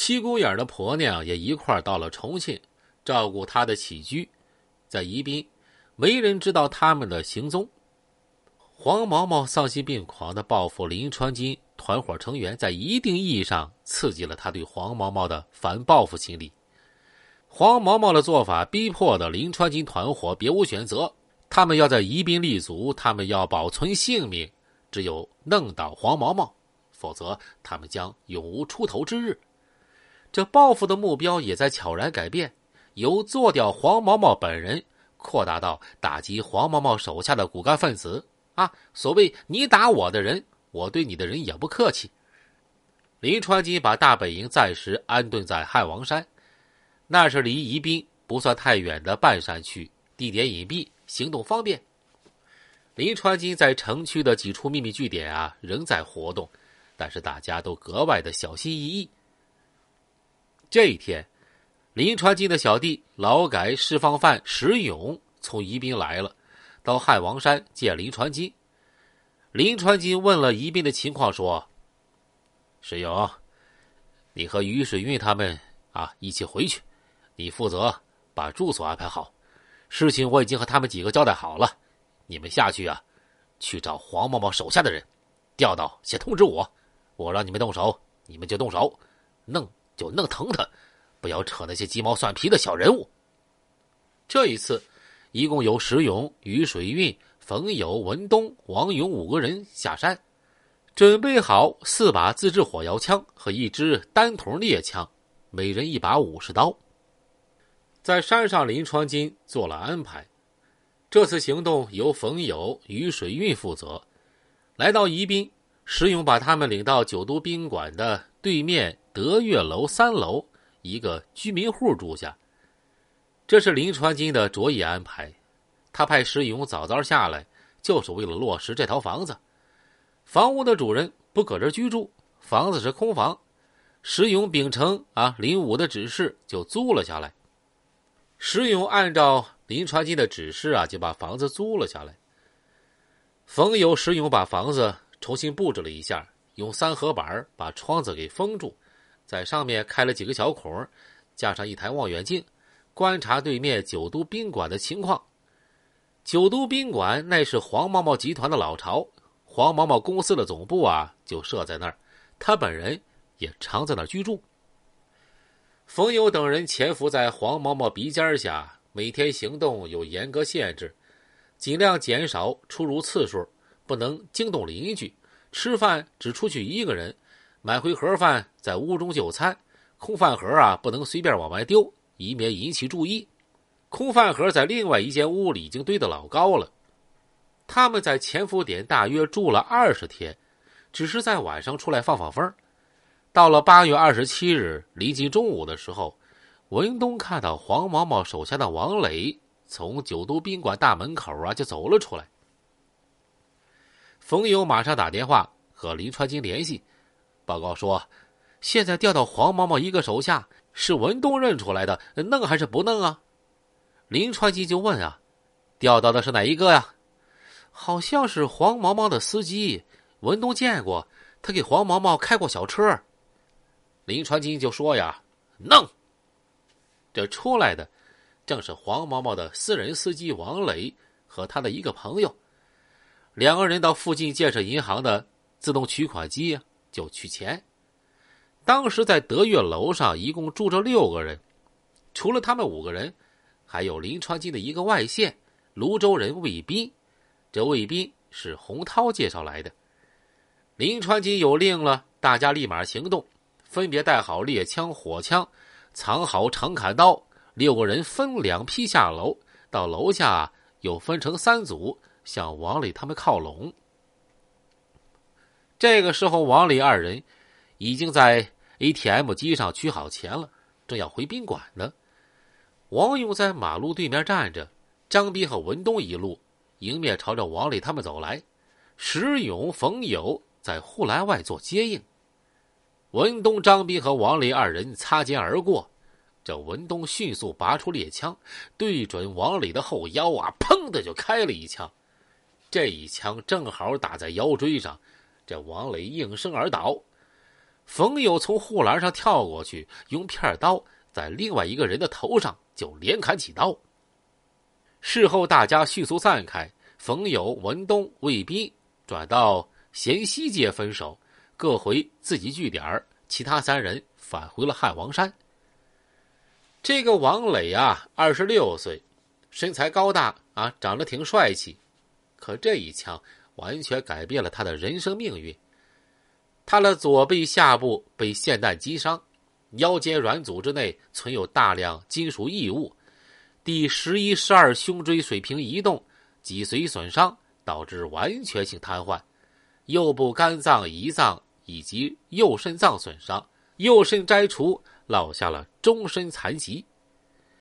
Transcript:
七姑眼的婆娘也一块到了重庆，照顾他的起居，在宜宾，没人知道他们的行踪。黄毛毛丧心病狂的报复林川金团伙成员，在一定意义上刺激了他对黄毛毛的反报复心理。黄毛毛的做法逼迫的林川金团伙别无选择，他们要在宜宾立足，他们要保存性命，只有弄倒黄毛毛，否则他们将永无出头之日。这报复的目标也在悄然改变，由做掉黄毛毛本人，扩大到打击黄毛毛手下的骨干分子。啊，所谓你打我的人，我对你的人也不客气。林川金把大本营暂时安顿在汉王山，那是离宜宾不算太远的半山区，地点隐蔽，行动方便。林川金在城区的几处秘密据点啊，仍在活动，但是大家都格外的小心翼翼。这一天，林川金的小弟劳改释放犯石勇从宜宾来了。到汉王山见林传金，林传金问了宜宾的情况，说：“石勇，你和于水运他们啊一起回去，你负责把住所安排好。事情我已经和他们几个交代好了，你们下去啊，去找黄毛毛手下的人，调到先通知我，我让你们动手，你们就动手，弄就弄疼他，不要扯那些鸡毛蒜皮的小人物。这一次。”一共有石勇、于水运、冯友、文东、王勇五个人下山，准备好四把自制火药枪和一支单筒猎枪，每人一把武士刀。在山上，林川金做了安排。这次行动由冯友、于水运负责。来到宜宾，石勇把他们领到九都宾馆的对面德月楼三楼一个居民户住下。这是林传金的着意安排，他派石勇早早下来，就是为了落实这套房子。房屋的主人不搁这居住，房子是空房。石勇秉承啊林武的指示，就租了下来。石勇按照林传金的指示啊，就把房子租了下来。冯友、石勇把房子重新布置了一下，用三合板把窗子给封住，在上面开了几个小孔，加上一台望远镜。观察对面九都宾馆的情况。九都宾馆那是黄毛毛集团的老巢，黄毛毛公司的总部啊就设在那儿，他本人也常在那儿居住。冯友等人潜伏在黄毛毛鼻尖下，每天行动有严格限制，尽量减少出入次数，不能惊动邻居。吃饭只出去一个人，买回盒饭在屋中就餐，空饭盒啊不能随便往外丢。以免引起注意，空饭盒在另外一间屋里已经堆得老高了。他们在潜伏点大约住了二十天，只是在晚上出来放放风。到了八月二十七日临近中午的时候，文东看到黄毛毛手下的王磊从九都宾馆大门口啊就走了出来。冯友马上打电话和林传金联系，报告说，现在调到黄毛毛一个手下。是文东认出来的，弄还是不弄啊？林传基就问啊：“调到的是哪一个呀？”好像是黄毛毛的司机，文东见过，他给黄毛毛开过小车。林传金就说呀：“弄。”这出来的正是黄毛毛的私人司机王磊和他的一个朋友，两个人到附近建设银行的自动取款机就取钱。当时在德月楼上一共住着六个人，除了他们五个人，还有林川金的一个外线泸州人魏斌。这魏斌是洪涛介绍来的。林川金有令了，大家立马行动，分别带好猎枪、火枪，藏好长砍刀。六个人分两批下楼，到楼下又分成三组，向王磊他们靠拢。这个时候，王磊二人已经在。ATM 机上取好钱了，正要回宾馆呢。王勇在马路对面站着，张斌和文东一路迎面朝着王磊他们走来。石勇、冯友在护栏外做接应。文东、张斌和王磊二人擦肩而过。这文东迅速拔出猎枪，对准王磊的后腰啊，砰的就开了一枪。这一枪正好打在腰椎上，这王磊应声而倒。冯友从护栏上跳过去，用片刀在另外一个人的头上就连砍几刀。事后大家迅速散开，冯友、文东、魏斌转到贤西街分手，各回自己据点其他三人返回了汉王山。这个王磊啊，二十六岁，身材高大啊，长得挺帅气。可这一枪完全改变了他的人生命运。他的左背下部被霰弹击伤，腰间软组织内存有大量金属异物，第十一、十二胸椎水平移动，脊髓损伤，导致完全性瘫痪。右部肝脏、胰脏以及右肾脏损伤，右肾摘除。落下了终身残疾。